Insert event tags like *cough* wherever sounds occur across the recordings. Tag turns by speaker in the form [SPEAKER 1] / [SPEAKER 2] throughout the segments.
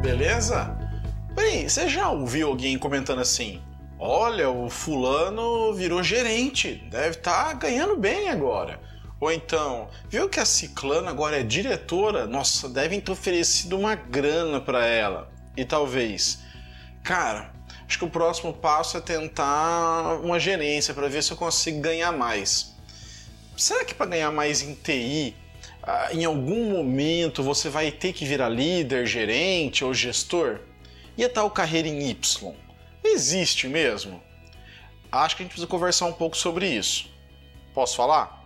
[SPEAKER 1] beleza? Bem, você já ouviu alguém comentando assim? Olha, o fulano virou gerente, deve estar tá ganhando bem agora. Ou então, viu que a Ciclana agora é diretora? Nossa, devem ter oferecido uma grana para ela. E talvez, cara, acho que o próximo passo é tentar uma gerência para ver se eu consigo ganhar mais. Será que para ganhar mais em TI em algum momento você vai ter que virar líder, gerente ou gestor? E a tal carreira em Y? Existe mesmo? Acho que a gente precisa conversar um pouco sobre isso. Posso falar?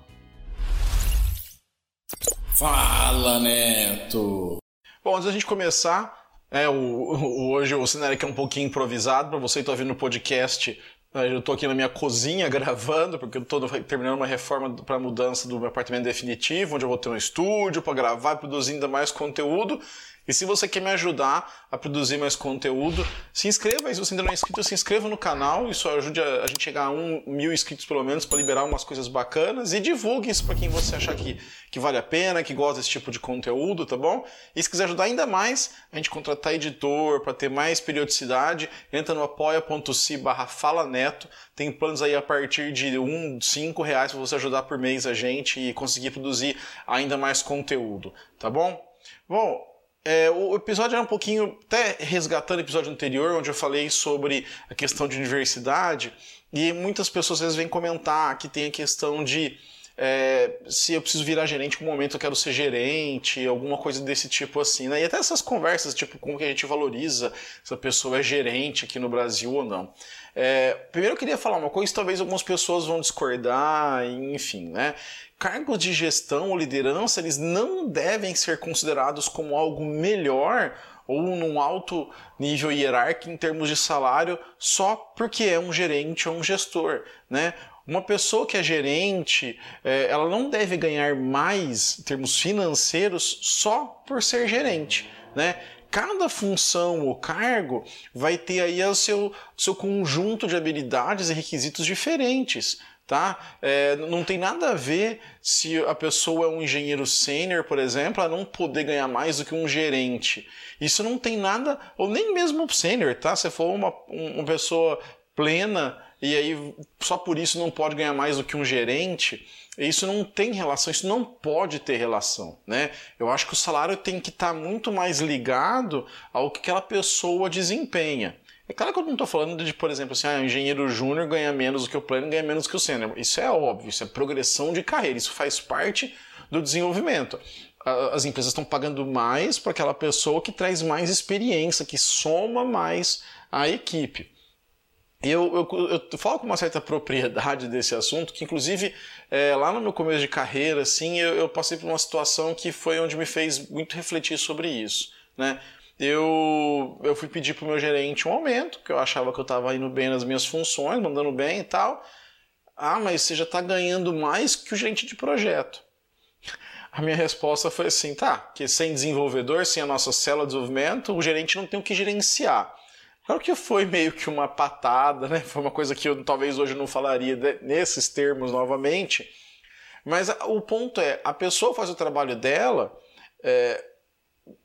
[SPEAKER 2] Fala, Neto!
[SPEAKER 1] Bom, antes da gente começar, é, o, o, hoje o cenário aqui é um pouquinho improvisado, para você que está ouvindo o podcast eu estou aqui na minha cozinha *laughs* gravando, porque eu estou terminando uma reforma para mudança do meu apartamento definitivo, onde eu vou ter um estúdio para gravar e produzir ainda mais conteúdo. E se você quer me ajudar a produzir mais conteúdo, se inscreva aí. Se você ainda não é inscrito, se inscreva no canal. Isso ajude a, gente chegar a um mil inscritos pelo menos para liberar umas coisas bacanas. E divulgue isso para quem você achar que, que vale a pena, que gosta desse tipo de conteúdo, tá bom? E se quiser ajudar ainda mais, a gente contratar editor para ter mais periodicidade, entra no apoia.se barra falaneto. Tem planos aí a partir de um, cinco reais para você ajudar por mês a gente e conseguir produzir ainda mais conteúdo, tá bom? Bom, é, o episódio era um pouquinho, até resgatando o episódio anterior, onde eu falei sobre a questão de universidade, e muitas pessoas às vezes vêm comentar que tem a questão de é, se eu preciso virar gerente, em momento eu quero ser gerente, alguma coisa desse tipo assim, né? E até essas conversas, tipo, como que a gente valoriza se a pessoa é gerente aqui no Brasil ou não. É, primeiro eu queria falar uma coisa, talvez algumas pessoas vão discordar, enfim, né? Cargos de gestão ou liderança, eles não devem ser considerados como algo melhor ou num alto nível hierárquico em termos de salário só porque é um gerente ou um gestor, né? Uma pessoa que é gerente, é, ela não deve ganhar mais em termos financeiros só por ser gerente, né? Cada função ou cargo vai ter aí o seu, seu conjunto de habilidades e requisitos diferentes tá? É, não tem nada a ver se a pessoa é um engenheiro sênior, por exemplo, a não poder ganhar mais do que um gerente. Isso não tem nada, ou nem mesmo sênior, tá? Se for uma, uma pessoa plena e aí só por isso não pode ganhar mais do que um gerente, isso não tem relação, isso não pode ter relação, né? Eu acho que o salário tem que estar tá muito mais ligado ao que aquela pessoa desempenha. É claro que eu não estou falando de, por exemplo, assim, ah, o engenheiro júnior ganha menos do que o pleno, ganha menos do que o sênior. Isso é óbvio, isso é progressão de carreira, isso faz parte do desenvolvimento. As empresas estão pagando mais para aquela pessoa que traz mais experiência, que soma mais a equipe. Eu, eu, eu, falo com uma certa propriedade desse assunto, que inclusive é, lá no meu começo de carreira, assim, eu, eu, passei por uma situação que foi onde me fez muito refletir sobre isso. Né? Eu, eu fui pedir para o meu gerente um aumento, que eu achava que eu estava indo bem nas minhas funções, mandando bem e tal. Ah, mas você já está ganhando mais que o gerente de projeto. A minha resposta foi assim, tá, que sem desenvolvedor, sem a nossa célula de desenvolvimento, o gerente não tem o que gerenciar. Claro que foi meio que uma patada, né? Foi uma coisa que eu talvez hoje não falaria nesses termos novamente. Mas o ponto é, a pessoa faz o trabalho dela é,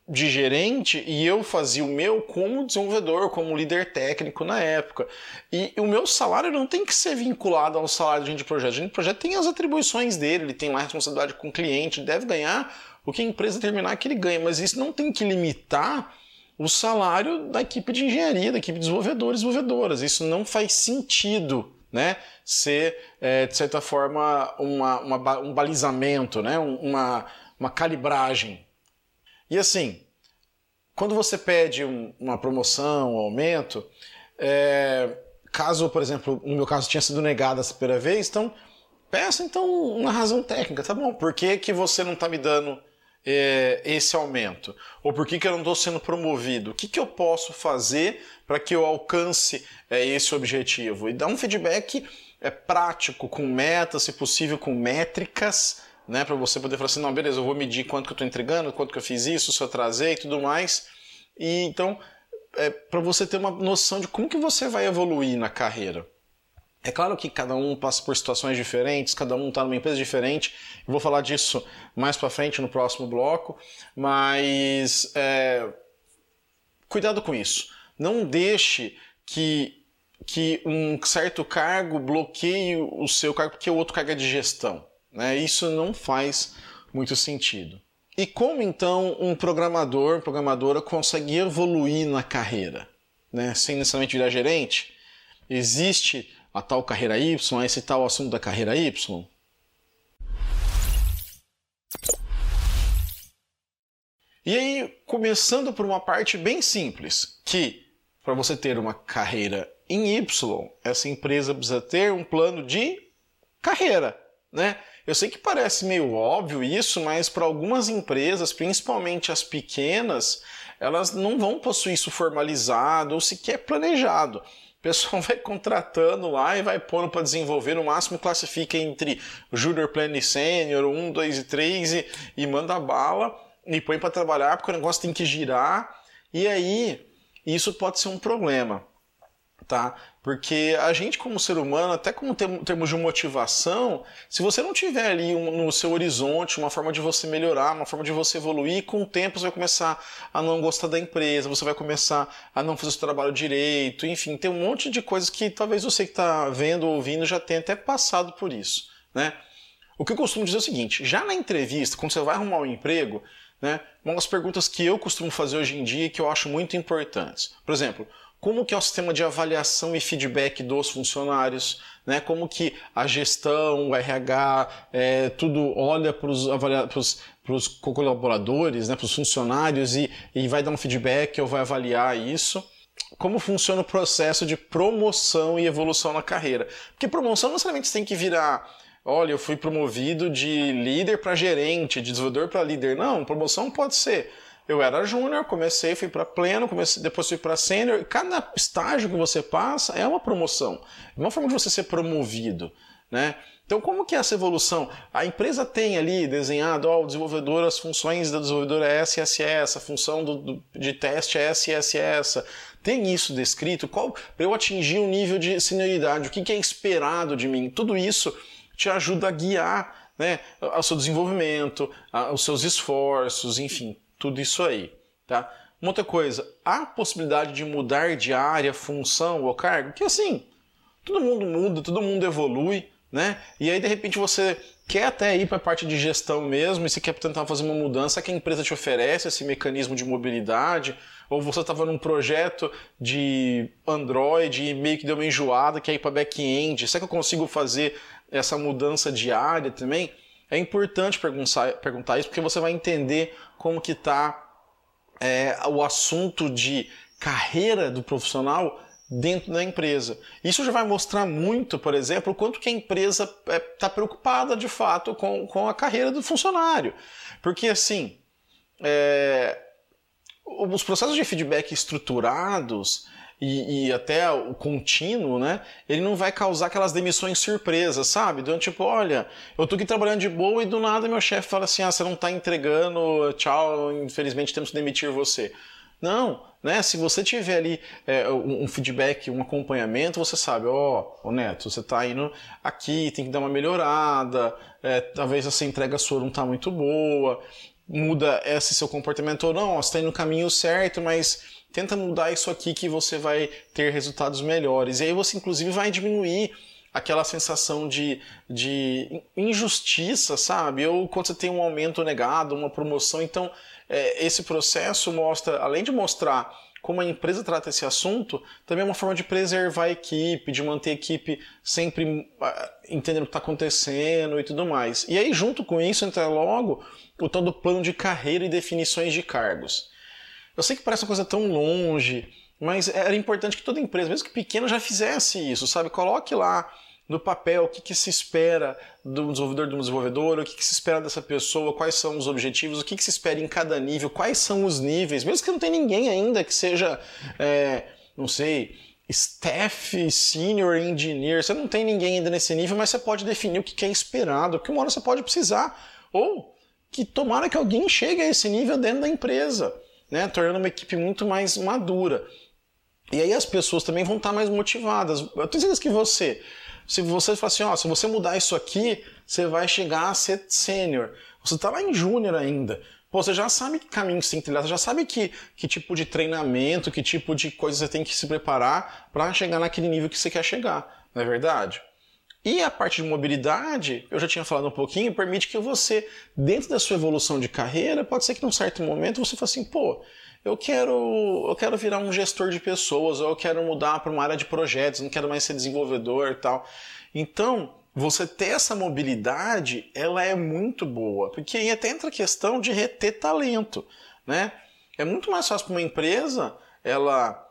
[SPEAKER 1] de gerente e eu fazia o meu como desenvolvedor, como líder técnico na época. E o meu salário não tem que ser vinculado ao salário de gente de projeto. O gente de projeto tem as atribuições dele, ele tem lá a responsabilidade com o cliente, deve ganhar o que a empresa determinar que ele ganha, mas isso não tem que limitar o salário da equipe de engenharia, da equipe de desenvolvedores e desenvolvedoras. Isso não faz sentido, né? Ser, é, de certa forma, uma, uma, um balizamento, né? uma, uma calibragem. E assim, quando você pede um, uma promoção, um aumento, é, caso, por exemplo, no meu caso tinha sido negado essa primeira vez, então peça então uma razão técnica, tá bom? Por que, que você não está me dando é, esse aumento? Ou por que, que eu não estou sendo promovido? O que, que eu posso fazer para que eu alcance é, esse objetivo? E dar um feedback é, prático, com metas, se possível com métricas, né, para você poder falar assim, não, beleza, eu vou medir quanto que eu estou entregando, quanto que eu fiz isso, se eu atrasei e tudo mais. E então, é, para você ter uma noção de como que você vai evoluir na carreira. É claro que cada um passa por situações diferentes, cada um está numa empresa diferente. Eu vou falar disso mais para frente no próximo bloco, mas é, cuidado com isso. Não deixe que, que um certo cargo bloqueie o seu cargo porque o outro cargo é de gestão. Né? Isso não faz muito sentido. E como então um programador, programadora consegue evoluir na carreira, né? sem necessariamente virar gerente? Existe a tal carreira Y, esse tal assunto da carreira Y? E aí, começando por uma parte bem simples, que para você ter uma carreira em Y, essa empresa precisa ter um plano de carreira, né? Eu sei que parece meio óbvio isso, mas para algumas empresas, principalmente as pequenas, elas não vão possuir isso formalizado ou sequer planejado. O pessoal *laughs* vai contratando lá e vai pondo para desenvolver, no máximo classifica entre Junior Plan e Sênior, 1, 2 e 3 e, e manda bala e põe para trabalhar porque o negócio tem que girar. E aí, isso pode ser um problema tá? Porque a gente, como ser humano, até como termos de motivação, se você não tiver ali um, no seu horizonte uma forma de você melhorar, uma forma de você evoluir, com o tempo você vai começar a não gostar da empresa, você vai começar a não fazer o seu trabalho direito, enfim, tem um monte de coisas que talvez você que está vendo ou ouvindo já tenha até passado por isso, né? O que eu costumo dizer é o seguinte: já na entrevista, quando você vai arrumar um emprego, né, uma das perguntas que eu costumo fazer hoje em dia que eu acho muito importantes. Por exemplo, como que é o sistema de avaliação e feedback dos funcionários, né? como que a gestão, o RH, é, tudo olha para os colaboradores, né? para os funcionários e, e vai dar um feedback ou vai avaliar isso. Como funciona o processo de promoção e evolução na carreira. Porque promoção não necessariamente tem que virar olha, eu fui promovido de líder para gerente, de desenvolvedor para líder. Não, promoção pode ser eu era júnior, comecei, fui para pleno, comecei, depois fui para sênior. Cada estágio que você passa é uma promoção, é uma forma de você ser promovido, né? Então, como que é essa evolução? A empresa tem ali desenhado, ó, o desenvolvedor, as funções do desenvolvedor é essa essa, essa, a função do, do, de teste é essa essa essa. Tem isso descrito? Qual para eu atingir um nível de senioridade? O que, que é esperado de mim? Tudo isso te ajuda a guiar né, o seu desenvolvimento, os seus esforços, enfim, tudo isso aí, tá? Uma outra coisa, há possibilidade de mudar de área, função ou cargo? Que assim, todo mundo muda, todo mundo evolui, né? E aí de repente você quer até ir para a parte de gestão mesmo e você quer tentar fazer uma mudança que a empresa te oferece esse mecanismo de mobilidade, ou você estava num projeto de Android e meio que deu uma enjoada, quer ir para back-end, será que eu consigo fazer essa mudança de área também? É importante perguntar, perguntar isso porque você vai entender como que está é, o assunto de carreira do profissional dentro da empresa. Isso já vai mostrar muito, por exemplo, o quanto que a empresa está é, preocupada de fato com, com a carreira do funcionário. Porque assim, é, os processos de feedback estruturados e, e, até o contínuo, né? Ele não vai causar aquelas demissões surpresas, sabe? Então, tipo, olha, eu tô aqui trabalhando de boa e do nada meu chefe fala assim: ah, você não tá entregando, tchau, infelizmente temos que demitir você. Não, né? Se você tiver ali é, um, feedback, um acompanhamento, você sabe, ó, oh, Neto, você tá indo aqui, tem que dar uma melhorada, é, talvez essa entrega sua não tá muito boa, muda esse seu comportamento ou não, você tá indo no caminho certo, mas tenta mudar isso aqui que você vai ter resultados melhores. E aí você, inclusive, vai diminuir aquela sensação de, de injustiça, sabe? Ou quando você tem um aumento negado, uma promoção. Então, é, esse processo mostra, além de mostrar como a empresa trata esse assunto, também é uma forma de preservar a equipe, de manter a equipe sempre uh, entendendo o que está acontecendo e tudo mais. E aí, junto com isso, entra logo o tal do plano de carreira e definições de cargos. Eu sei que parece uma coisa tão longe, mas era importante que toda empresa, mesmo que pequena, já fizesse isso, sabe? Coloque lá no papel o que, que se espera do desenvolvedor do desenvolvedor, o que, que se espera dessa pessoa, quais são os objetivos, o que, que se espera em cada nível, quais são os níveis, mesmo que não tenha ninguém ainda que seja, é, não sei, staff, senior engineer, você não tem ninguém ainda nesse nível, mas você pode definir o que é esperado, porque uma hora você pode precisar, ou que tomara que alguém chegue a esse nível dentro da empresa né, tornando uma equipe muito mais madura. E aí as pessoas também vão estar mais motivadas. Eu tenho certeza que você, se você falar assim, ó, se você mudar isso aqui, você vai chegar a ser sênior. Você está lá em júnior ainda. Pô, você já sabe que caminho você tem que trilhar, você já sabe que, que tipo de treinamento, que tipo de coisa você tem que se preparar para chegar naquele nível que você quer chegar, não é verdade? E a parte de mobilidade, eu já tinha falado um pouquinho, permite que você, dentro da sua evolução de carreira, pode ser que num certo momento você fale assim, pô, eu quero, eu quero virar um gestor de pessoas, ou eu quero mudar para uma área de projetos, não quero mais ser desenvolvedor e tal. Então, você ter essa mobilidade, ela é muito boa, porque aí até entra a questão de reter talento, né? É muito mais fácil para uma empresa ela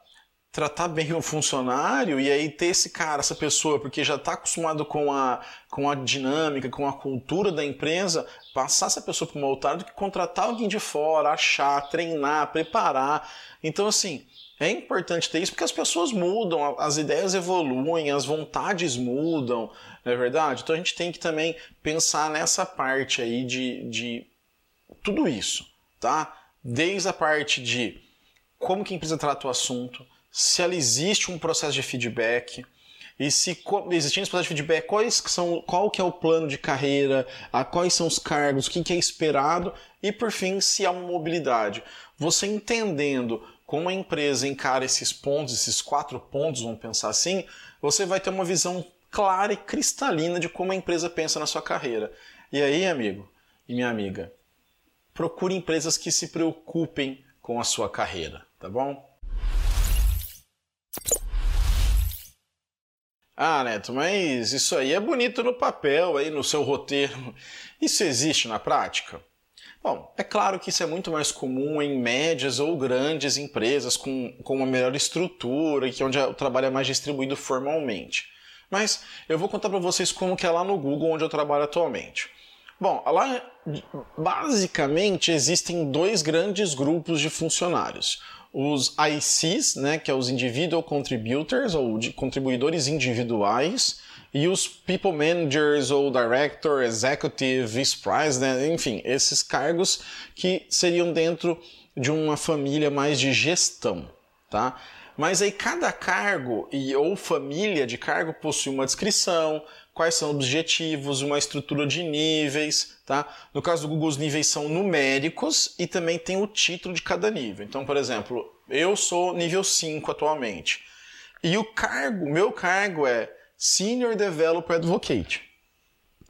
[SPEAKER 1] tratar bem o funcionário e aí ter esse cara, essa pessoa, porque já está acostumado com a, com a dinâmica, com a cultura da empresa, passar essa pessoa para uma outra do que contratar alguém de fora, achar, treinar, preparar. Então, assim, é importante ter isso porque as pessoas mudam, as ideias evoluem, as vontades mudam, não é verdade? Então a gente tem que também pensar nessa parte aí de, de tudo isso, tá? Desde a parte de como que a empresa trata o assunto, se ela existe um processo de feedback, e se existindo esse processo de feedback, quais são, qual que é o plano de carreira, a, quais são os cargos, o que, que é esperado, e por fim, se há uma mobilidade. Você entendendo como a empresa encara esses pontos, esses quatro pontos, vamos pensar assim, você vai ter uma visão clara e cristalina de como a empresa pensa na sua carreira. E aí, amigo e minha amiga, procure empresas que se preocupem com a sua carreira, tá bom? Ah, Neto, mas isso aí é bonito no papel, aí no seu roteiro. Isso existe na prática? Bom, é claro que isso é muito mais comum em médias ou grandes empresas com, com uma melhor estrutura, que onde o trabalho é mais distribuído formalmente. Mas eu vou contar para vocês como que é lá no Google, onde eu trabalho atualmente. Bom, lá basicamente existem dois grandes grupos de funcionários os ICs, né, que é os Individual Contributors, ou contribuidores individuais, e os People Managers, ou Director, Executive, Vice President, enfim, esses cargos que seriam dentro de uma família mais de gestão, tá? Mas aí cada cargo e ou família de cargo possui uma descrição, quais são os objetivos, uma estrutura de níveis, tá? No caso do Google, os níveis são numéricos e também tem o título de cada nível. Então, por exemplo, eu sou nível 5 atualmente. E o cargo, meu cargo é Senior Developer Advocate.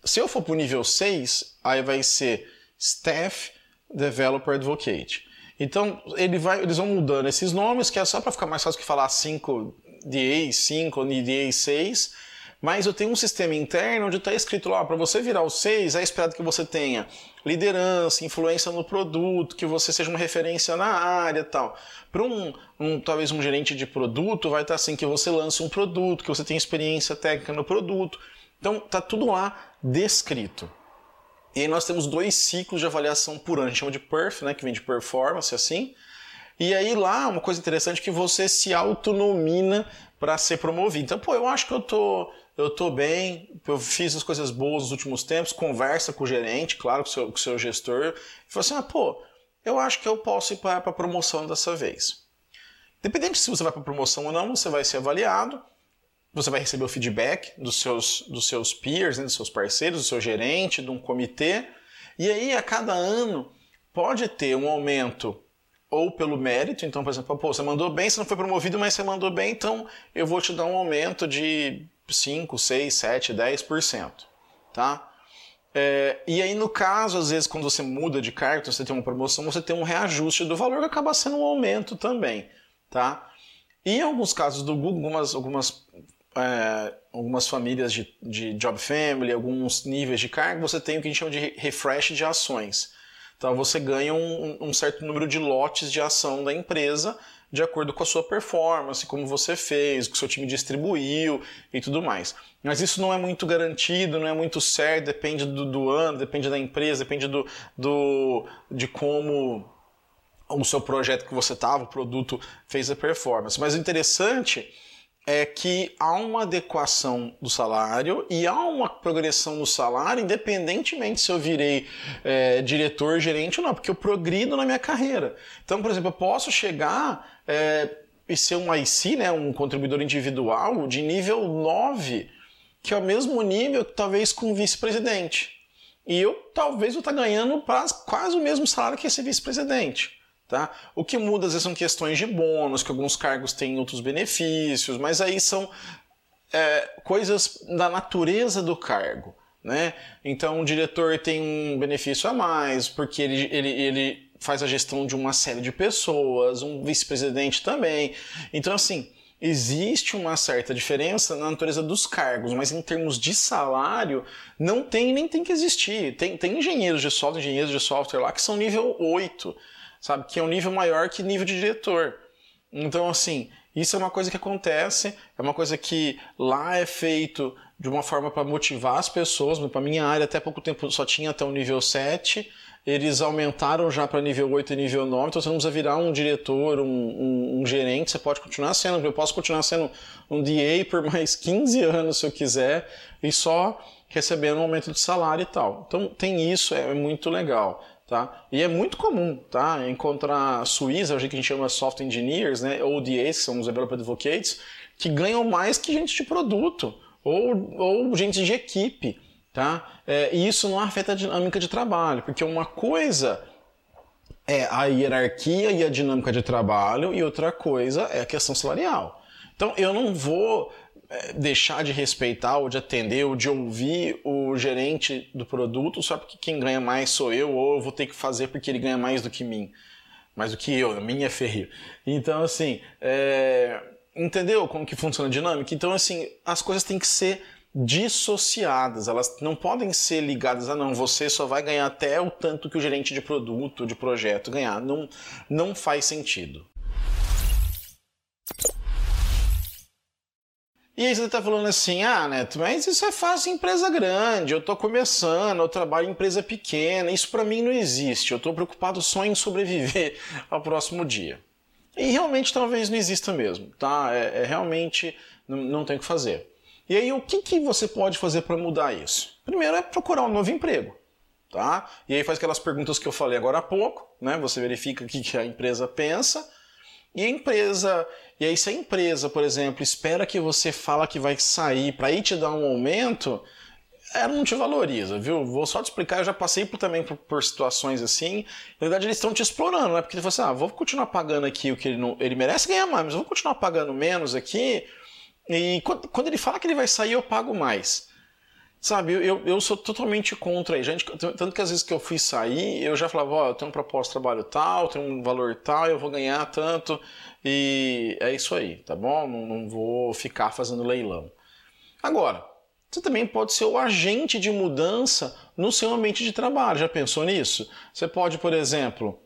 [SPEAKER 1] Se eu for para o nível 6, aí vai ser Staff Developer Advocate. Então, ele vai, eles vão mudando esses nomes, que é só para ficar mais fácil que falar 5 DA 5 ou DA 6 mas eu tenho um sistema interno onde está escrito lá, para você virar o 6, é esperado que você tenha liderança, influência no produto, que você seja uma referência na área tal. Para um, um, talvez um gerente de produto, vai estar tá assim, que você lance um produto, que você tenha experiência técnica no produto. Então, tá tudo lá descrito. E aí nós temos dois ciclos de avaliação por ano, a gente chama de PERF, né, que vem de performance, assim. E aí lá, uma coisa interessante é que você se autonomina para ser promovido. Então, pô, eu acho que eu tô eu tô bem, eu fiz as coisas boas nos últimos tempos, conversa com o gerente, claro, com o seu, com o seu gestor, e fala assim, ah, pô, eu acho que eu posso ir para a promoção dessa vez. Dependente se você vai para promoção ou não, você vai ser avaliado, você vai receber o feedback dos seus, dos seus peers, né, dos seus parceiros, do seu gerente, de um comitê, e aí a cada ano pode ter um aumento ou pelo mérito, então, por exemplo, pô, você mandou bem, você não foi promovido, mas você mandou bem, então eu vou te dar um aumento de 5, 6, 7, 10%. Tá? É, e aí, no caso, às vezes, quando você muda de cargo, você tem uma promoção, você tem um reajuste do valor que acaba sendo um aumento também. Tá? E em alguns casos do Google, algumas, algumas, é, algumas famílias de, de Job Family, alguns níveis de cargo, você tem o que a gente chama de refresh de ações. Então você ganha um, um certo número de lotes de ação da empresa de acordo com a sua performance, como você fez, que o seu time distribuiu e tudo mais. Mas isso não é muito garantido, não é muito certo, depende do, do ano, depende da empresa, depende do, do, de como o seu projeto que você estava, o produto fez a performance. Mas o interessante é que há uma adequação do salário e há uma progressão no salário, independentemente se eu virei é, diretor, gerente ou não, porque eu progrido na minha carreira. Então, por exemplo, eu posso chegar é, e ser um IC, né, um contribuidor individual, de nível 9, que é o mesmo nível talvez com vice-presidente. e eu talvez eu estar tá ganhando quase o mesmo salário que esse vice-presidente. Tá? O que muda às vezes são questões de bônus, que alguns cargos têm outros benefícios, mas aí são é, coisas da natureza do cargo. Né? Então o diretor tem um benefício a mais, porque ele, ele, ele faz a gestão de uma série de pessoas, um vice-presidente também. Então, assim, existe uma certa diferença na natureza dos cargos, mas em termos de salário, não tem nem tem que existir. Tem, tem engenheiros de software, engenheiros de software lá que são nível 8, sabe? Que é um nível maior que nível de diretor. Então, assim, isso é uma coisa que acontece, é uma coisa que lá é feito de uma forma para motivar as pessoas. Para minha área, até pouco tempo só tinha até o nível 7 eles aumentaram já para nível 8 e nível 9, então você não precisa virar um diretor, um, um, um, gerente, você pode continuar sendo. Eu posso continuar sendo um DA por mais 15 anos se eu quiser, e só recebendo um aumento de salário e tal. Então tem isso, é, é muito legal. Tá? E é muito comum tá? encontrar Suíça, a gente chama software engineers, né? ou DAs, que são os developer advocates, que ganham mais que gente de produto, ou, ou gente de equipe. Tá? É, e isso não afeta a dinâmica de trabalho, porque uma coisa é a hierarquia e a dinâmica de trabalho, e outra coisa é a questão salarial. Então eu não vou deixar de respeitar ou de atender ou de ouvir o gerente do produto só porque quem ganha mais sou eu, ou eu vou ter que fazer porque ele ganha mais do que mim. Mais do que eu, a minha é. Então, assim, é... entendeu como que funciona a dinâmica? Então, assim, as coisas têm que ser dissociadas, elas não podem ser ligadas a não, você só vai ganhar até o tanto que o gerente de produto, de projeto ganhar. Não, não faz sentido. E aí você está falando assim, ah, Neto, mas isso é fácil em empresa grande, eu estou começando, eu trabalho em empresa pequena, isso para mim não existe, eu estou preocupado só em sobreviver *laughs* ao próximo dia. E realmente talvez não exista mesmo, tá? É, é realmente não, não tem o que fazer. E aí, o que, que você pode fazer para mudar isso? Primeiro é procurar um novo emprego. Tá? E aí faz aquelas perguntas que eu falei agora há pouco, né? Você verifica o que a empresa pensa. E a empresa, e aí se a empresa, por exemplo, espera que você fala que vai sair para ir te dar um aumento, ela não te valoriza, viu? Vou só te explicar, eu já passei por, também por, por situações assim. Na verdade, eles estão te explorando, né? Porque você fala assim, ah, vou continuar pagando aqui o que ele não. Ele merece ganhar mais, mas eu vou continuar pagando menos aqui e quando, quando, ele fala que ele vai sair, eu pago mais. Sabe, eu, eu sou totalmente contra gente. Tanto que às vezes que eu fui sair, eu já falava, ó, oh, eu tenho um propósito de trabalho tal, tenho um valor tal, eu vou ganhar tanto. E é isso aí, tá bom? Não, não vou ficar fazendo leilão. Agora, você também pode ser o agente de mudança no seu ambiente de trabalho. Já pensou nisso? Você pode, por exemplo,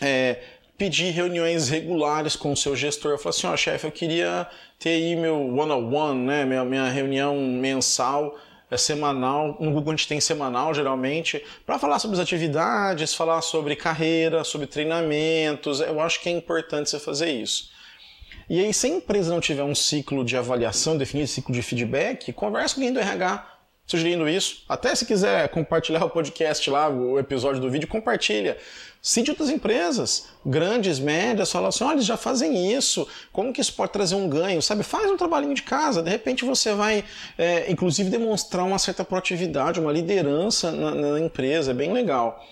[SPEAKER 1] é, pedir reuniões regulares com o seu gestor. Falar assim, ó, oh, chefe, eu queria ter aí meu one-on-one, né? minha, minha reunião mensal, é, semanal. No Google a gente tem semanal, geralmente, para falar sobre as atividades, falar sobre carreira, sobre treinamentos. Eu acho que é importante você fazer isso. E aí, se a empresa não tiver um ciclo de avaliação, definir ciclo de feedback, converse com alguém do RH sugerindo isso. Até se quiser compartilhar *laughs* o podcast lá, o episódio do vídeo, compartilha. Cite outras empresas, grandes, médias, fala assim, olha, eles já fazem isso, como que isso pode trazer um ganho, sabe? Faz um trabalhinho de casa, de repente você vai, é, inclusive, demonstrar uma certa proatividade, uma liderança na, na empresa, é bem legal.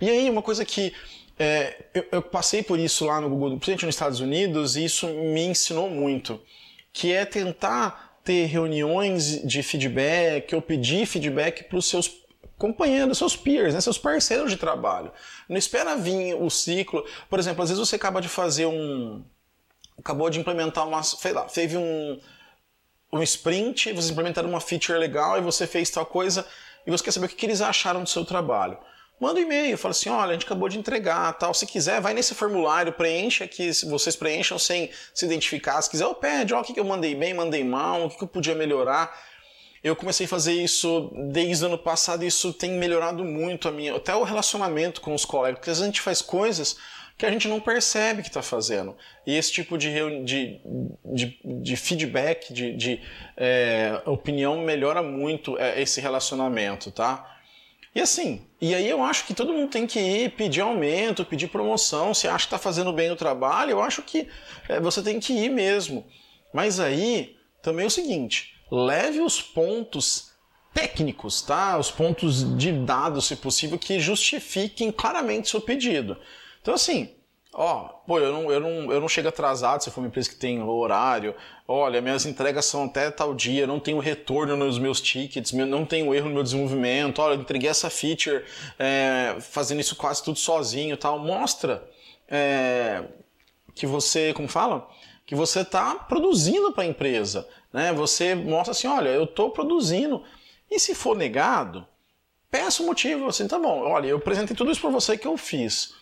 [SPEAKER 1] E aí, uma coisa que é, eu, eu, passei por isso lá no Google, principalmente nos Estados Unidos, e isso me ensinou muito, que é tentar ter reuniões de feedback ou pedir feedback para os seus companheiros, seus peers, né, seus parceiros de trabalho. Não espera vir o ciclo. Por exemplo, às vezes você acaba de fazer um. acabou de implementar uma. sei lá, teve um, um sprint, vocês implementaram uma feature legal e você fez tal coisa e você quer saber o que eles acharam do seu trabalho manda um e-mail, fala assim, olha, a gente acabou de entregar, tal. Se quiser, vai nesse formulário, preencha aqui, vocês preencham sem se identificar. Se quiser, eu pede, ó, o que eu mandei bem, mandei mal, o que eu podia melhorar. Eu comecei a fazer isso desde o ano passado e isso tem melhorado muito a minha, até o relacionamento com os colegas, porque às vezes a gente faz coisas que a gente não percebe que está fazendo. E esse tipo de, de, de, de feedback, de, de é, opinião melhora muito é, esse relacionamento, tá? E assim, e aí eu acho que todo mundo tem que ir pedir aumento, pedir promoção. Se acha que está fazendo bem o trabalho, eu acho que é, você tem que ir mesmo. Mas aí também é o seguinte: leve os pontos técnicos, tá? Os pontos de dados, se possível, que justifiquem claramente seu pedido. Então, assim, ó, pô, eu não, eu, não, eu não chego atrasado se for uma empresa que tem horário. Olha, minhas entregas são até tal dia, não tenho retorno nos meus tickets, não tenho erro no meu desenvolvimento. Olha, eu entreguei essa feature é, fazendo isso quase tudo sozinho tal. Mostra é, que você, como fala? Que você está produzindo para a empresa. Né? Você mostra assim, olha, eu estou produzindo. E se for negado, peça o motivo. Assim, tá bom, olha, eu apresentei tudo isso para você que eu fiz.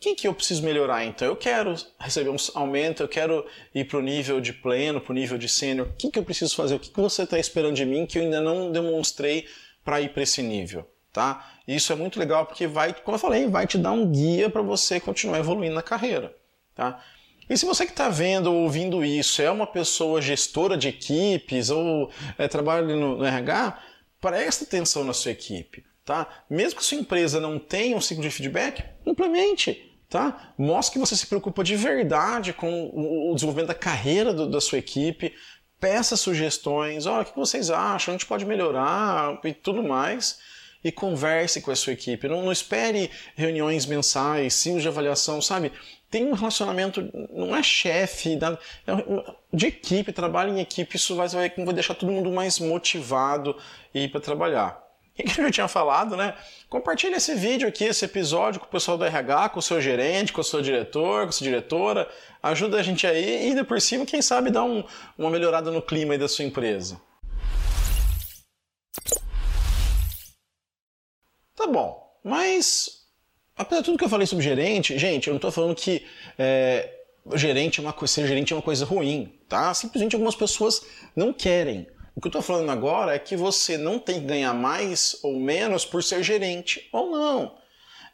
[SPEAKER 1] O que, eu preciso melhorar então? Eu quero receber um aumento, eu quero ir para o nível de pleno, para o nível de sênior. O que, que eu preciso fazer? O que, que você está esperando de mim que eu ainda não demonstrei para ir para esse nível? Tá? Isso é muito legal porque vai, como eu falei, vai te dar um guia para você continuar evoluindo na carreira. Tá? E se você que está vendo ou ouvindo isso é uma pessoa gestora de equipes ou é, trabalha no, no RH, preste atenção na sua equipe. Tá? Mesmo que sua empresa não tenha um ciclo de feedback, implemente. Tá? Mostre que você se preocupa de verdade com o desenvolvimento da carreira do, da sua equipe. Peça sugestões. Olha, o que vocês acham? A gente pode melhorar e tudo mais. E converse com a sua equipe. Não, não espere reuniões mensais, ciclos de avaliação, sabe? Tem um relacionamento, não é chefe, é de equipe, trabalho em equipe. Isso vai, vai, deixar todo mundo mais motivado e para trabalhar. E *laughs* que eu já tinha falado, né? Compartilhe esse vídeo aqui, esse episódio com o pessoal do RH, com o seu gerente, com o seu diretor, com a sua diretora. Ajuda a gente aí e ainda por cima, quem sabe, dá um, uma melhorada no clima da sua empresa. Tá bom, mas apesar de tudo que eu falei sobre gerente, gente, eu não estou falando que é, gerente é uma, ser gerente é uma coisa ruim, tá? Simplesmente algumas pessoas não querem. O que eu estou falando agora é que você não tem que ganhar mais ou menos por ser gerente ou não.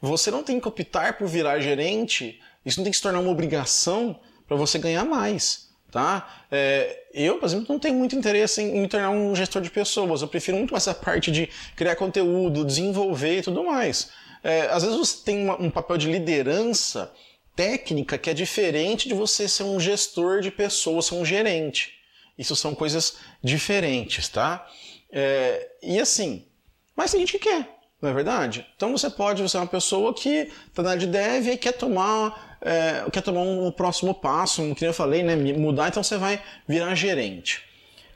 [SPEAKER 1] Você não tem que optar por virar gerente, isso não tem que se tornar uma obrigação para você ganhar mais. Tá? É, eu, por exemplo, não tenho muito interesse em me tornar um gestor de pessoas. Eu prefiro muito essa parte de criar conteúdo, desenvolver e tudo mais. É, às vezes você tem uma, um papel de liderança técnica que é diferente de você ser um gestor de pessoas, ser um gerente. Isso são coisas diferentes, tá? É, e assim, mas tem gente que quer, não é verdade? Então você pode ser uma pessoa que está na de dev e quer tomar, é, quer tomar um, um próximo passo, como eu falei, né? Mudar, então você vai virar gerente.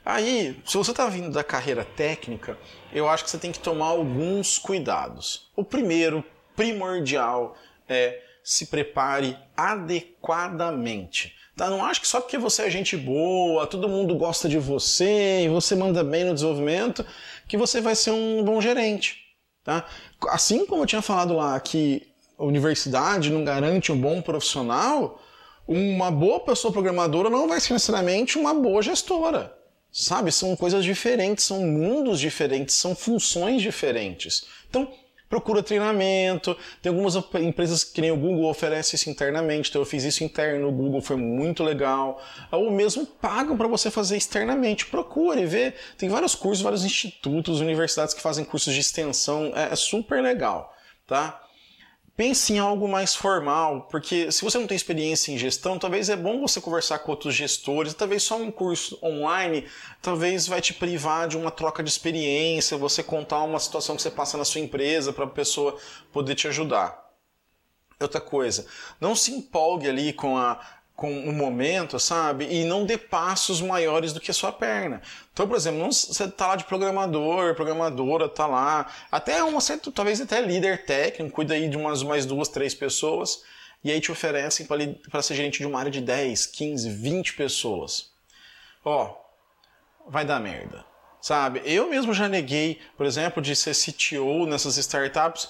[SPEAKER 1] Aí, se você está vindo da carreira técnica, eu acho que você tem que tomar alguns cuidados. O primeiro, primordial, é se prepare adequadamente. Tá? Não acho que só porque você é gente boa, todo mundo gosta de você e você manda bem no desenvolvimento, que você vai ser um bom gerente. Tá? Assim como eu tinha falado lá que a universidade não garante um bom profissional, uma boa pessoa programadora não vai ser necessariamente uma boa gestora. Sabe? São coisas diferentes, são mundos diferentes, são funções diferentes. Então, procura treinamento. Tem algumas empresas que nem o Google oferece isso internamente, então eu fiz isso interno no Google, foi muito legal. Ou mesmo pagam para você fazer externamente. Procure, vê. Tem vários cursos, vários institutos, universidades que fazem cursos de extensão, é, é super legal, tá? Pense em algo mais formal, porque se você não tem experiência em gestão, talvez é bom você conversar com outros gestores, talvez só um curso online, talvez vai te privar de uma troca de experiência, você contar uma situação que você passa na sua empresa para a pessoa poder te ajudar. Outra coisa, não se empolgue ali com a com o momento, sabe? E não dê passos maiores do que a sua perna. Então, por exemplo, não, você tá lá de programador, programadora, tá lá, até uma certa, talvez até líder técnico, cuida aí de umas mais duas, três pessoas, e aí te oferecem para ser gerente de uma área de 10, 15, 20 pessoas. Ó, vai dar merda. Sabe? Eu mesmo já neguei, por exemplo, de ser CTO nessas startups,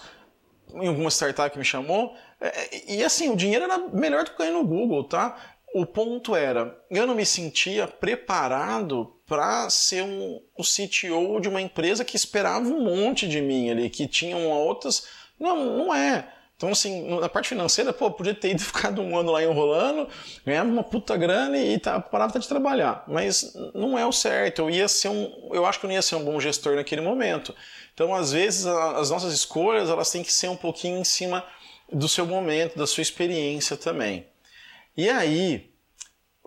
[SPEAKER 1] em alguma startup que me chamou, é, e assim, o dinheiro era melhor do que ganhar no Google, tá? O ponto era, eu não me sentia preparado para ser um, um CTO de uma empresa que esperava um monte de mim ali, que tinham outras. Não, não é. Então, assim, na parte financeira, pô, podia ter ido *laughs* ficado um ano lá enrolando, ganhava uma puta grana e tá, parava de trabalhar. Mas não é o certo. Eu ia ser um. Eu acho que eu não ia ser um bom gestor naquele momento. Então, às vezes, a, as nossas escolhas elas têm que ser um pouquinho em cima do seu momento, da sua experiência também. E aí,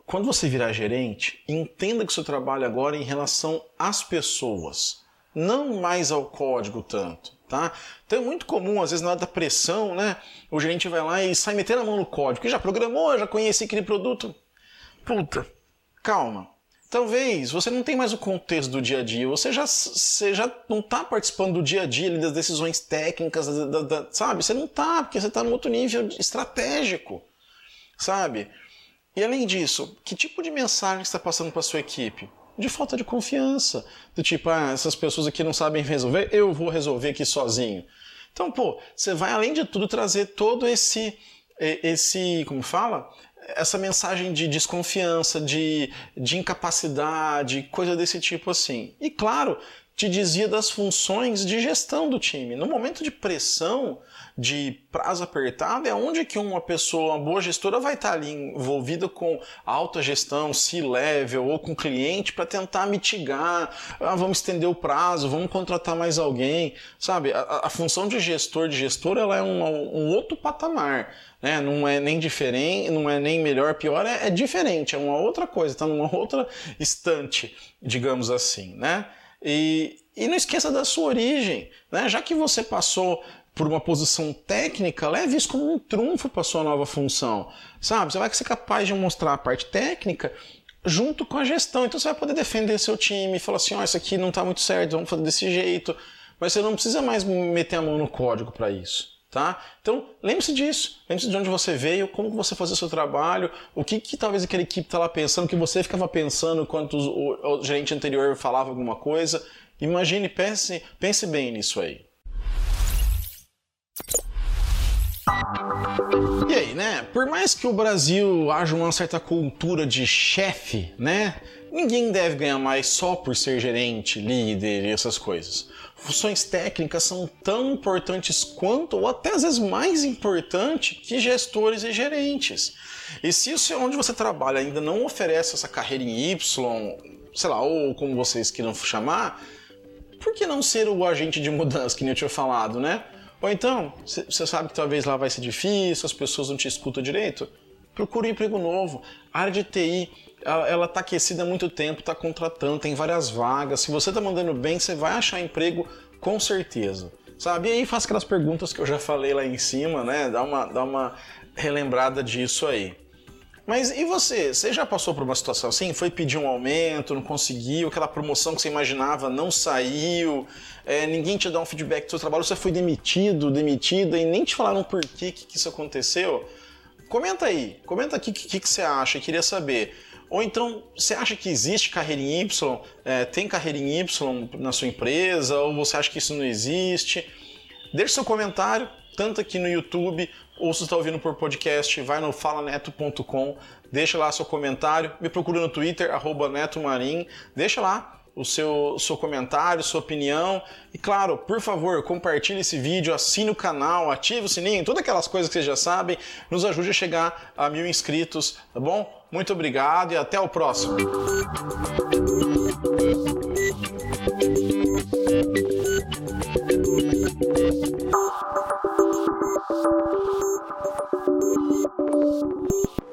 [SPEAKER 1] quando você virar gerente, entenda que o seu trabalho agora é em relação às pessoas. Não mais ao código tanto, tá? Então é muito comum, às vezes na hora da pressão, né, o gerente vai lá e sai metendo a mão no código, que já programou, já conhece aquele produto. Puta, calma. Talvez você não tenha mais o contexto do dia a dia, você já, você já não está participando do dia a dia das decisões técnicas, da, da, sabe? Você não está, porque você está num outro nível estratégico, sabe? E além disso, que tipo de mensagem está passando para sua equipe? De falta de confiança, do tipo, ah, essas pessoas aqui não sabem resolver, eu vou resolver aqui sozinho. Então, pô, você vai além de tudo trazer todo esse, esse, como fala, essa mensagem de desconfiança, de, de incapacidade, coisa desse tipo assim. E claro, te dizia das funções de gestão do time. No momento de pressão, de prazo apertado, é onde que uma pessoa, uma boa gestora, vai estar ali envolvida com alta gestão, C-level ou com cliente para tentar mitigar. Ah, vamos estender o prazo, vamos contratar mais alguém. Sabe, a, a função de gestor, de gestor, ela é um, um outro patamar. Né? Não é nem diferente, não é nem melhor, pior, é, é diferente, é uma outra coisa, está numa outra estante, digamos assim, né? E, e não esqueça da sua origem, né? Já que você passou por uma posição técnica, leve isso como um trunfo para sua nova função, sabe? Você vai ser capaz de mostrar a parte técnica junto com a gestão. Então você vai poder defender seu time, falar assim, ó, oh, isso aqui não está muito certo, vamos fazer desse jeito. Mas você não precisa mais meter a mão no código para isso. Tá? Então, lembre-se disso. Lembre-se de onde você veio, como você fazia o seu trabalho, o que, que talvez aquela equipe estava pensando, o que você ficava pensando enquanto o, o, gerente anterior falava alguma coisa. Imagine, pense, pense bem nisso aí. E aí, né? Por mais que o Brasil haja uma certa cultura de chefe, né? Ninguém deve ganhar mais só por ser gerente, líder e essas coisas funções técnicas são tão importantes quanto, ou até às vezes mais importante que gestores e gerentes. E se isso é onde você trabalha ainda não oferece essa carreira em Y, sei lá, ou como vocês queiram chamar, por que não ser o agente de mudança, que nem eu tinha falado, né? Ou então, você sabe que talvez lá vai ser difícil, as pessoas não te escutam direito, procure um emprego novo. A área de TI ela está aquecida há muito tempo, está contratando, tem várias vagas. Se você está mandando bem, você vai achar emprego com certeza. Sabe? E aí faz aquelas perguntas que eu já falei lá em cima, né? Dá uma, dá uma relembrada disso aí. Mas e você? Você já passou por uma situação assim? Foi pedir um aumento, não conseguiu, aquela promoção que você imaginava não saiu, é, ninguém te dá um feedback do seu trabalho, você foi demitido, demitida e nem te falaram por que, que isso aconteceu? Comenta aí, comenta aqui o que, que, você acha, queria saber. Ou então, você acha que existe carreira em Y, é, tem carreira em Y na sua empresa, ou você acha que isso não existe? Deixe seu comentário, tanto aqui no YouTube, ou se está ouvindo por podcast, vai no falaneto.com, deixa lá seu comentário, me procura no Twitter, arroba netomarim, deixa lá o seu, seu comentário, sua opinião. E claro, por favor, compartilhe esse vídeo, assine o canal, ative o sininho, todas aquelas coisas que vocês já sabem, nos ajude a chegar a mil inscritos, tá bom? Muito obrigado e até o próximo. Thank you.